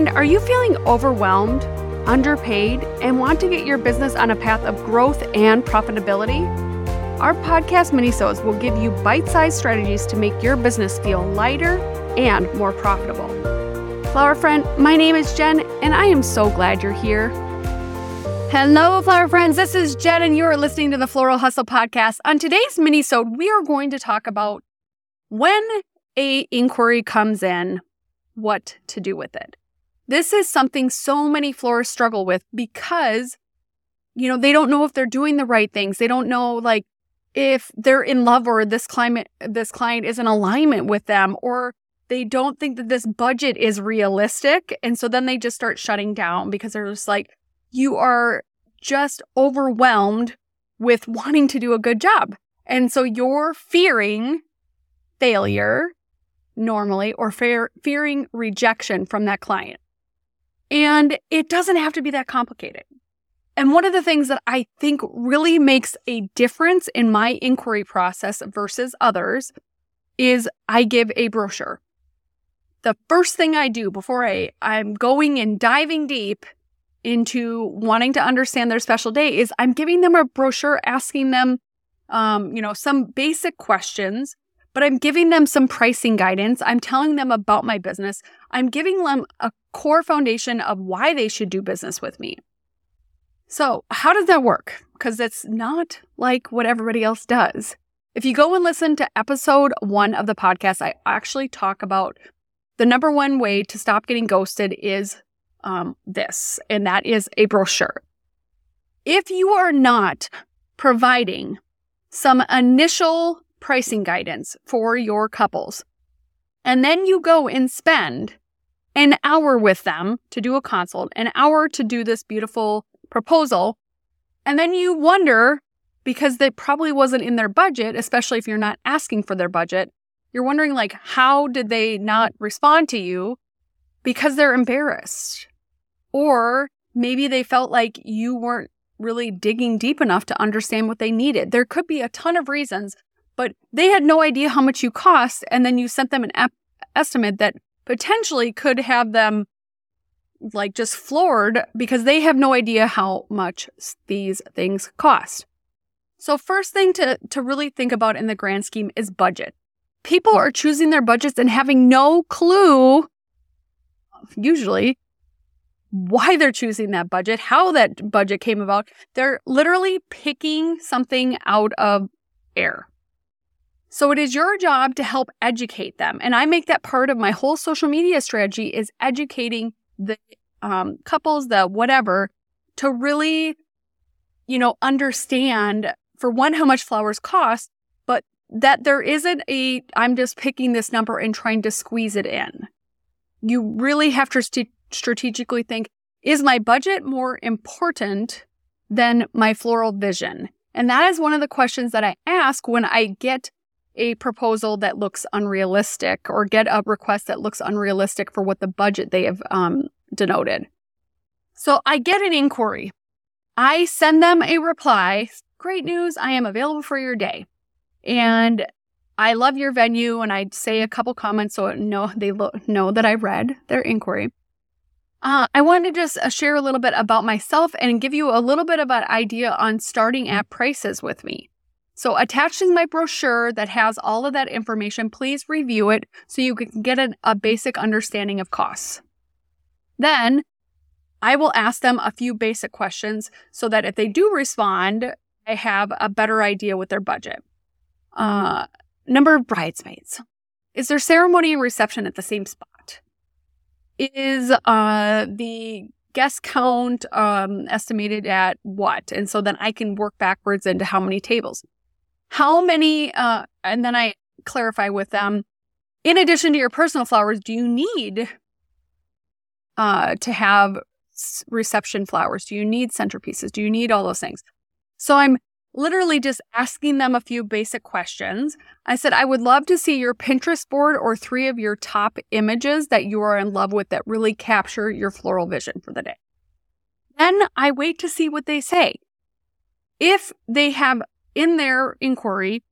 friend, are you feeling overwhelmed, underpaid, and want to get your business on a path of growth and profitability? Our podcast minisodes will give you bite-sized strategies to make your business feel lighter and more profitable. Flower friend, my name is Jen, and I am so glad you're here. Hello, flower friends. This is Jen, and you are listening to the Floral Hustle podcast. On today's minisode, we are going to talk about when a inquiry comes in, what to do with it. This is something so many florists struggle with because, you know, they don't know if they're doing the right things. They don't know, like, if they're in love or this climate, this client is in alignment with them, or they don't think that this budget is realistic. And so then they just start shutting down because they're just like, you are just overwhelmed with wanting to do a good job. And so you're fearing failure normally or fear, fearing rejection from that client. And it doesn't have to be that complicated. And one of the things that I think really makes a difference in my inquiry process versus others is I give a brochure. The first thing I do before I, I'm going and diving deep into wanting to understand their special day is I'm giving them a brochure asking them, um, you know, some basic questions but I'm giving them some pricing guidance. I'm telling them about my business. I'm giving them a core foundation of why they should do business with me. So, how does that work? Because it's not like what everybody else does. If you go and listen to episode one of the podcast, I actually talk about the number one way to stop getting ghosted is um, this, and that is a brochure. If you are not providing some initial pricing guidance for your couples. And then you go and spend an hour with them to do a consult, an hour to do this beautiful proposal. And then you wonder, because they probably wasn't in their budget, especially if you're not asking for their budget, you're wondering, like, how did they not respond to you? Because they're embarrassed. Or maybe they felt like you weren't really digging deep enough to understand what they needed. There could be a ton of reasons but they had no idea how much you cost. And then you sent them an ep- estimate that potentially could have them like just floored because they have no idea how much these things cost. So first thing to, to really think about in the grand scheme is budget. People are choosing their budgets and having no clue, usually, why they're choosing that budget, how that budget came about. They're literally picking something out of air. So it is your job to help educate them. And I make that part of my whole social media strategy is educating the um, couples, the whatever, to really, you know, understand for one, how much flowers cost, but that there isn't a, I'm just picking this number and trying to squeeze it in. You really have to st- strategically think, is my budget more important than my floral vision? And that is one of the questions that I ask when I get a proposal that looks unrealistic or get a request that looks unrealistic for what the budget they have um, denoted. So I get an inquiry. I send them a reply. Great news. I am available for your day. And I love your venue. And I say a couple comments so know they lo- know that I read their inquiry. Uh, I want to just uh, share a little bit about myself and give you a little bit of an idea on starting at prices with me. So attaching my brochure that has all of that information, please review it so you can get a, a basic understanding of costs. Then I will ask them a few basic questions so that if they do respond, I have a better idea with their budget. Uh, number of bridesmaids. Is there ceremony and reception at the same spot? Is uh, the guest count um, estimated at what? And so then I can work backwards into how many tables. How many, uh, and then I clarify with them, in addition to your personal flowers, do you need uh, to have reception flowers? Do you need centerpieces? Do you need all those things? So I'm literally just asking them a few basic questions. I said, I would love to see your Pinterest board or three of your top images that you are in love with that really capture your floral vision for the day. Then I wait to see what they say. If they have in their inquiry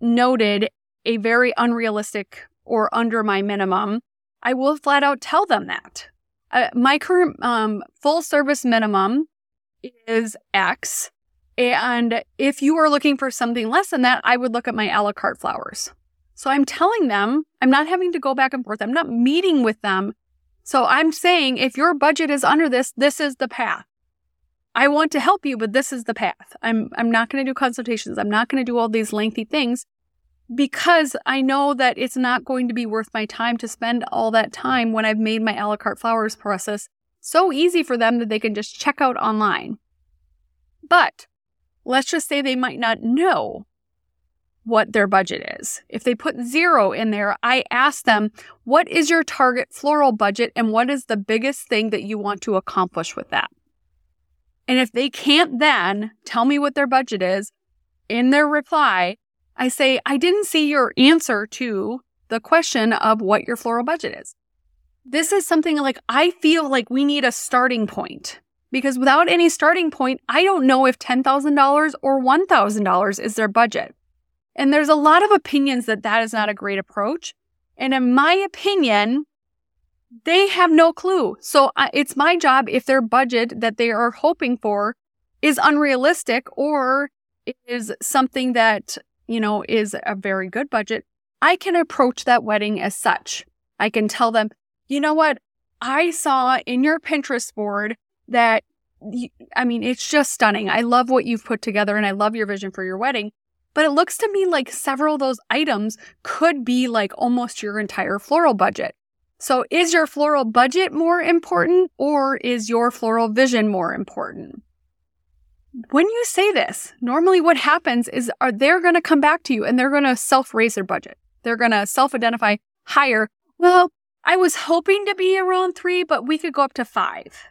noted a very unrealistic or under my minimum, I will flat out tell them that. uh, my current um, full service minimum is X. And if you are looking for something less than that, I would look at my a la carte flowers. So I'm telling them, I'm not having to go back and forth. I'm not meeting with them. So I'm saying, if your budget is under this, this is the path. I want to help you, but this is the path. I'm, I'm not going to do consultations. I'm not going to do all these lengthy things because I know that it's not going to be worth my time to spend all that time when I've made my a la carte flowers process so easy for them that they can just check out online. But let's just say they might not know what their budget is. If they put zero in there, I ask them, what is your target floral budget and what is the biggest thing that you want to accomplish with that? And if they can't then tell me what their budget is in their reply, I say, I didn't see your answer to the question of what your floral budget is. This is something like I feel like we need a starting point because without any starting point, I don't know if $10,000 or $1,000 is their budget. And there's a lot of opinions that that is not a great approach. And in my opinion, they have no clue. So it's my job if their budget that they are hoping for is unrealistic or is something that, you know, is a very good budget, I can approach that wedding as such. I can tell them, you know what? I saw in your Pinterest board that, I mean, it's just stunning. I love what you've put together and I love your vision for your wedding. But it looks to me like several of those items could be like almost your entire floral budget. So is your floral budget more important or is your floral vision more important? When you say this, normally what happens is are they're going to come back to you and they're going to self raise their budget. They're going to self identify higher. Well, I was hoping to be around three, but we could go up to five.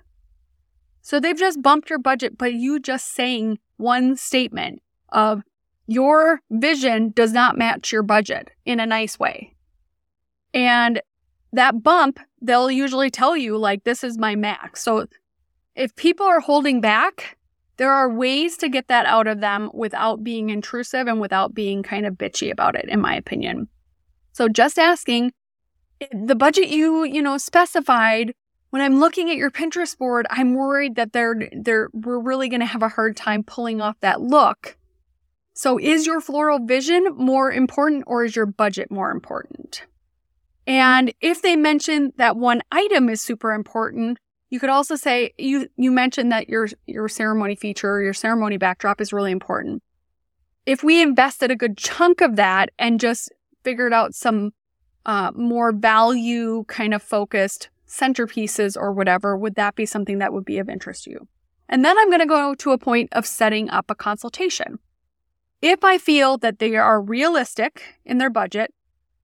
So they've just bumped your budget, but you just saying one statement of your vision does not match your budget in a nice way. And that bump, they'll usually tell you, like, this is my max. So if people are holding back, there are ways to get that out of them without being intrusive and without being kind of bitchy about it, in my opinion. So just asking the budget you, you know, specified when I'm looking at your Pinterest board, I'm worried that they're, they're, we're really going to have a hard time pulling off that look. So is your floral vision more important or is your budget more important? And if they mention that one item is super important, you could also say you you mentioned that your your ceremony feature, your ceremony backdrop is really important. If we invested a good chunk of that and just figured out some uh, more value kind of focused centerpieces or whatever, would that be something that would be of interest to you? And then I'm going to go to a point of setting up a consultation. If I feel that they are realistic in their budget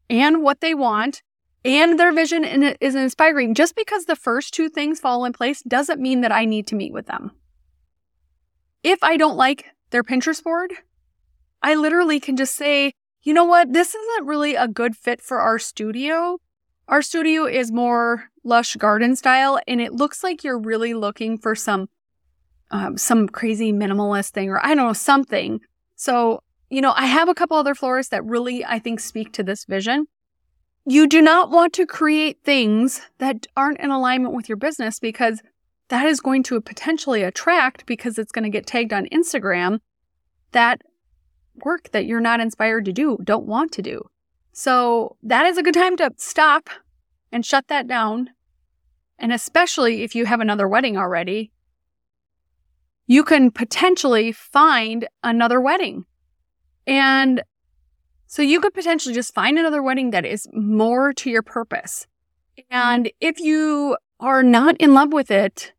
and what they want and their vision is inspiring, just because the first two things fall in place doesn't mean that I need to meet with them. If I don't like their Pinterest board, I literally can just say, you know what? This isn't really a good fit for our studio. Our studio is more lush garden style, and it looks like you're really looking for some um, some crazy minimalist thing, or I don't know, something. So, you know, I have a couple other florists that really, I think, speak to this vision. You do not want to create things that aren't in alignment with your business because that is going to potentially attract, because it's going to get tagged on Instagram, that work that you're not inspired to do, don't want to do. So that is a good time to stop and shut that down. And especially if you have another wedding already, you can potentially find another wedding. And so you could potentially just find another wedding that is more to your purpose. And if you are not in love with it,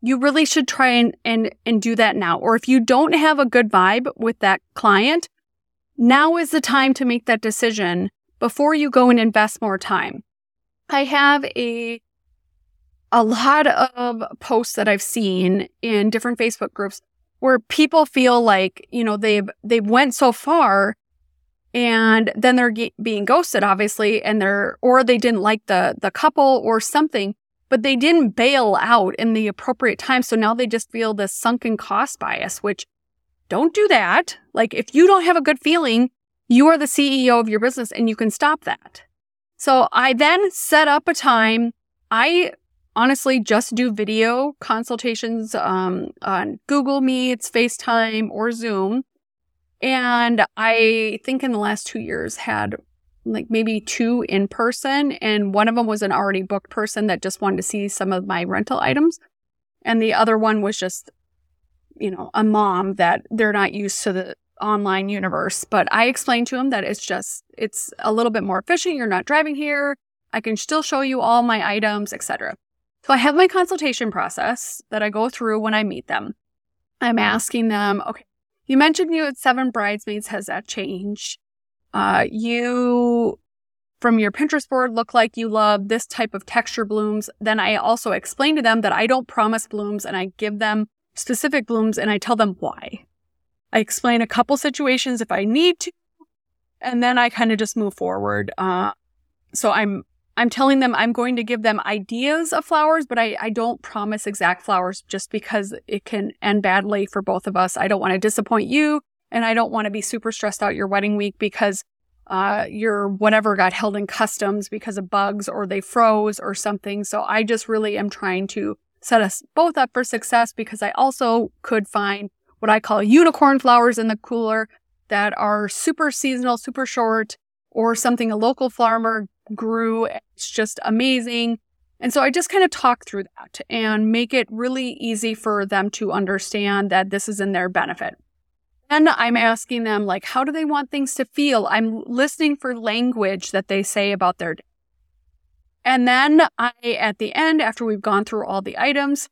you really should try and, and, and do that now. Or if you don't have a good vibe with that client, now is the time to make that decision before you go and invest more time. I have a a lot of posts that I've seen in different Facebook groups where people feel like, you know, they've they went so far and then they're ge- being ghosted obviously and they're or they didn't like the the couple or something but they didn't bail out in the appropriate time. So now they just feel this sunken cost bias, which don't do that. Like if you don't have a good feeling, you are the CEO of your business and you can stop that. So I then set up a time. I honestly just do video consultations um, on Google Meets, FaceTime, or Zoom. And I think in the last two years had like maybe two in person, and one of them was an already booked person that just wanted to see some of my rental items. And the other one was just, you know, a mom that they're not used to the online universe. But I explained to him that it's just, it's a little bit more efficient. You're not driving here. I can still show you all my items, etc. So I have my consultation process that I go through when I meet them. I'm asking them, okay, you mentioned you had seven bridesmaids. Has that changed? Uh, you, from your Pinterest board, look like you love this type of texture blooms. Then I also explain to them that I don't promise blooms and I give them specific blooms and I tell them why. I explain a couple situations if I need to, and then I kind of just move forward. Uh, so I'm I'm telling them I'm going to give them ideas of flowers, but I, I don't promise exact flowers just because it can end badly for both of us. I don't want to disappoint you and I don't want to be super stressed out your wedding week because uh, your whatever got held in customs because of bugs or they froze or something. So I just really am trying to set us both up for success because I also could find what I call unicorn flowers in the cooler that are super seasonal, super short, or something a local farmer grew. It's just amazing. And so I just kind of talk through that and make it really easy for them to understand that this is in their benefit. And I'm asking them, like, how do they want things to feel? I'm listening for language that they say about their day. And then I, at the end, after we've gone through all the items,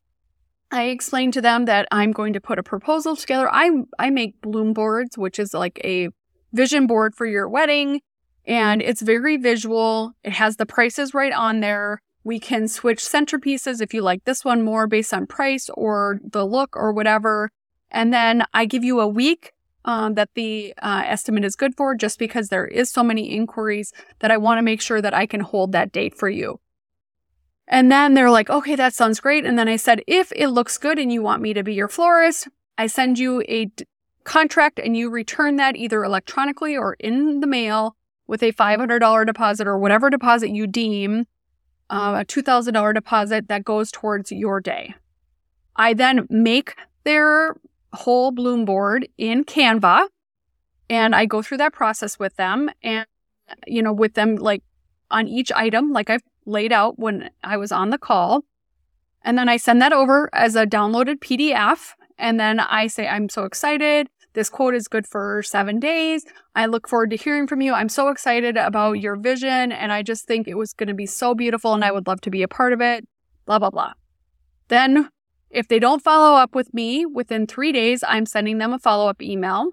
I explain to them that I'm going to put a proposal together. I, I make bloom boards, which is like a vision board for your wedding and it's very visual. It has the prices right on there. We can switch centerpieces if you like this one more based on price or the look or whatever. And then I give you a week um, that the uh, estimate is good for just because there is so many inquiries that I want to make sure that I can hold that date for you. And then they're like, okay, that sounds great. And then I said, if it looks good and you want me to be your florist, I send you a d- contract and you return that either electronically or in the mail with a $500 deposit or whatever deposit you deem uh, a $2,000 deposit that goes towards your day. I then make their whole bloom board in Canva and I go through that process with them and, you know, with them like on each item, like I've laid out when I was on the call. And then I send that over as a downloaded PDF. And then I say, I'm so excited. This quote is good for seven days. I look forward to hearing from you. I'm so excited about your vision, and I just think it was going to be so beautiful, and I would love to be a part of it. Blah, blah, blah. Then, if they don't follow up with me within three days, I'm sending them a follow up email.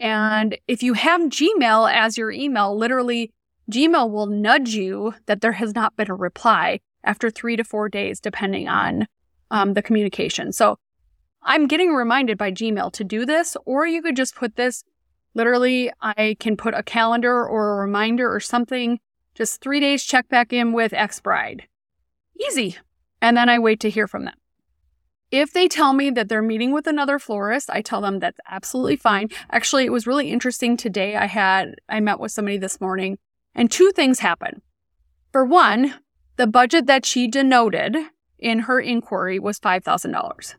And if you have Gmail as your email, literally, Gmail will nudge you that there has not been a reply after three to four days, depending on um, the communication. So I'm getting reminded by Gmail to do this, or you could just put this literally, I can put a calendar or a reminder or something, just three days check back in with X bride. Easy. And then I wait to hear from them. If they tell me that they're meeting with another florist, I tell them that's absolutely fine. Actually, it was really interesting today. I had, I met with somebody this morning and two things happened. For one, the budget that she denoted in her inquiry was $5,000.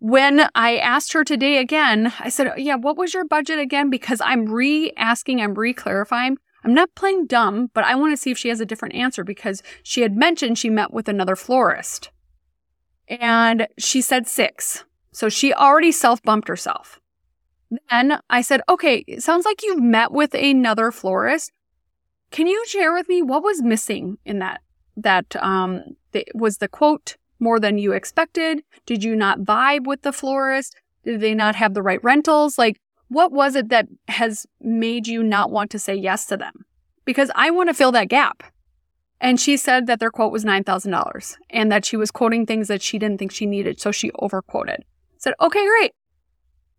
When I asked her today again, I said, Yeah, what was your budget again? Because I'm re asking, I'm re clarifying. I'm not playing dumb, but I want to see if she has a different answer because she had mentioned she met with another florist and she said six. So she already self bumped herself. Then I said, Okay, it sounds like you've met with another florist. Can you share with me what was missing in that? That um, was the quote more than you expected? Did you not vibe with the florist? Did they not have the right rentals? Like, what was it that has made you not want to say yes to them? Because I want to fill that gap. And she said that their quote was $9,000 and that she was quoting things that she didn't think she needed. So she overquoted. said, okay, great.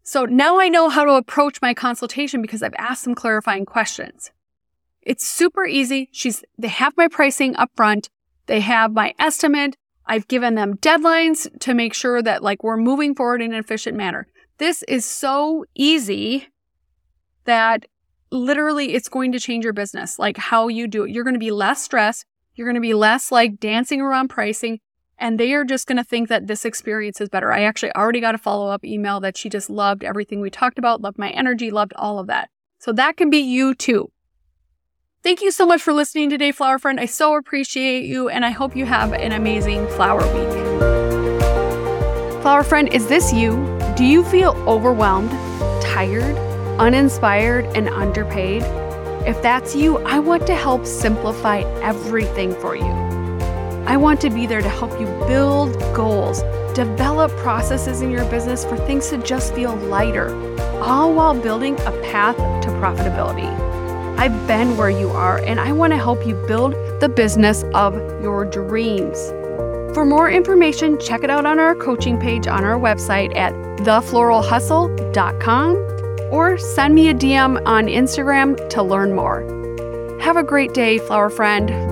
So now I know how to approach my consultation because I've asked some clarifying questions. It's super easy. She's, they have my pricing up front. They have my estimate. I've given them deadlines to make sure that like we're moving forward in an efficient manner. This is so easy that literally it's going to change your business, like how you do it. You're going to be less stressed. You're going to be less like dancing around pricing and they are just going to think that this experience is better. I actually already got a follow up email that she just loved everything we talked about, loved my energy, loved all of that. So that can be you too. Thank you so much for listening today, Flower Friend. I so appreciate you, and I hope you have an amazing flower week. Flower Friend, is this you? Do you feel overwhelmed, tired, uninspired, and underpaid? If that's you, I want to help simplify everything for you. I want to be there to help you build goals, develop processes in your business for things to just feel lighter, all while building a path to profitability. I've been where you are, and I want to help you build the business of your dreams. For more information, check it out on our coaching page on our website at thefloralhustle.com or send me a DM on Instagram to learn more. Have a great day, flower friend.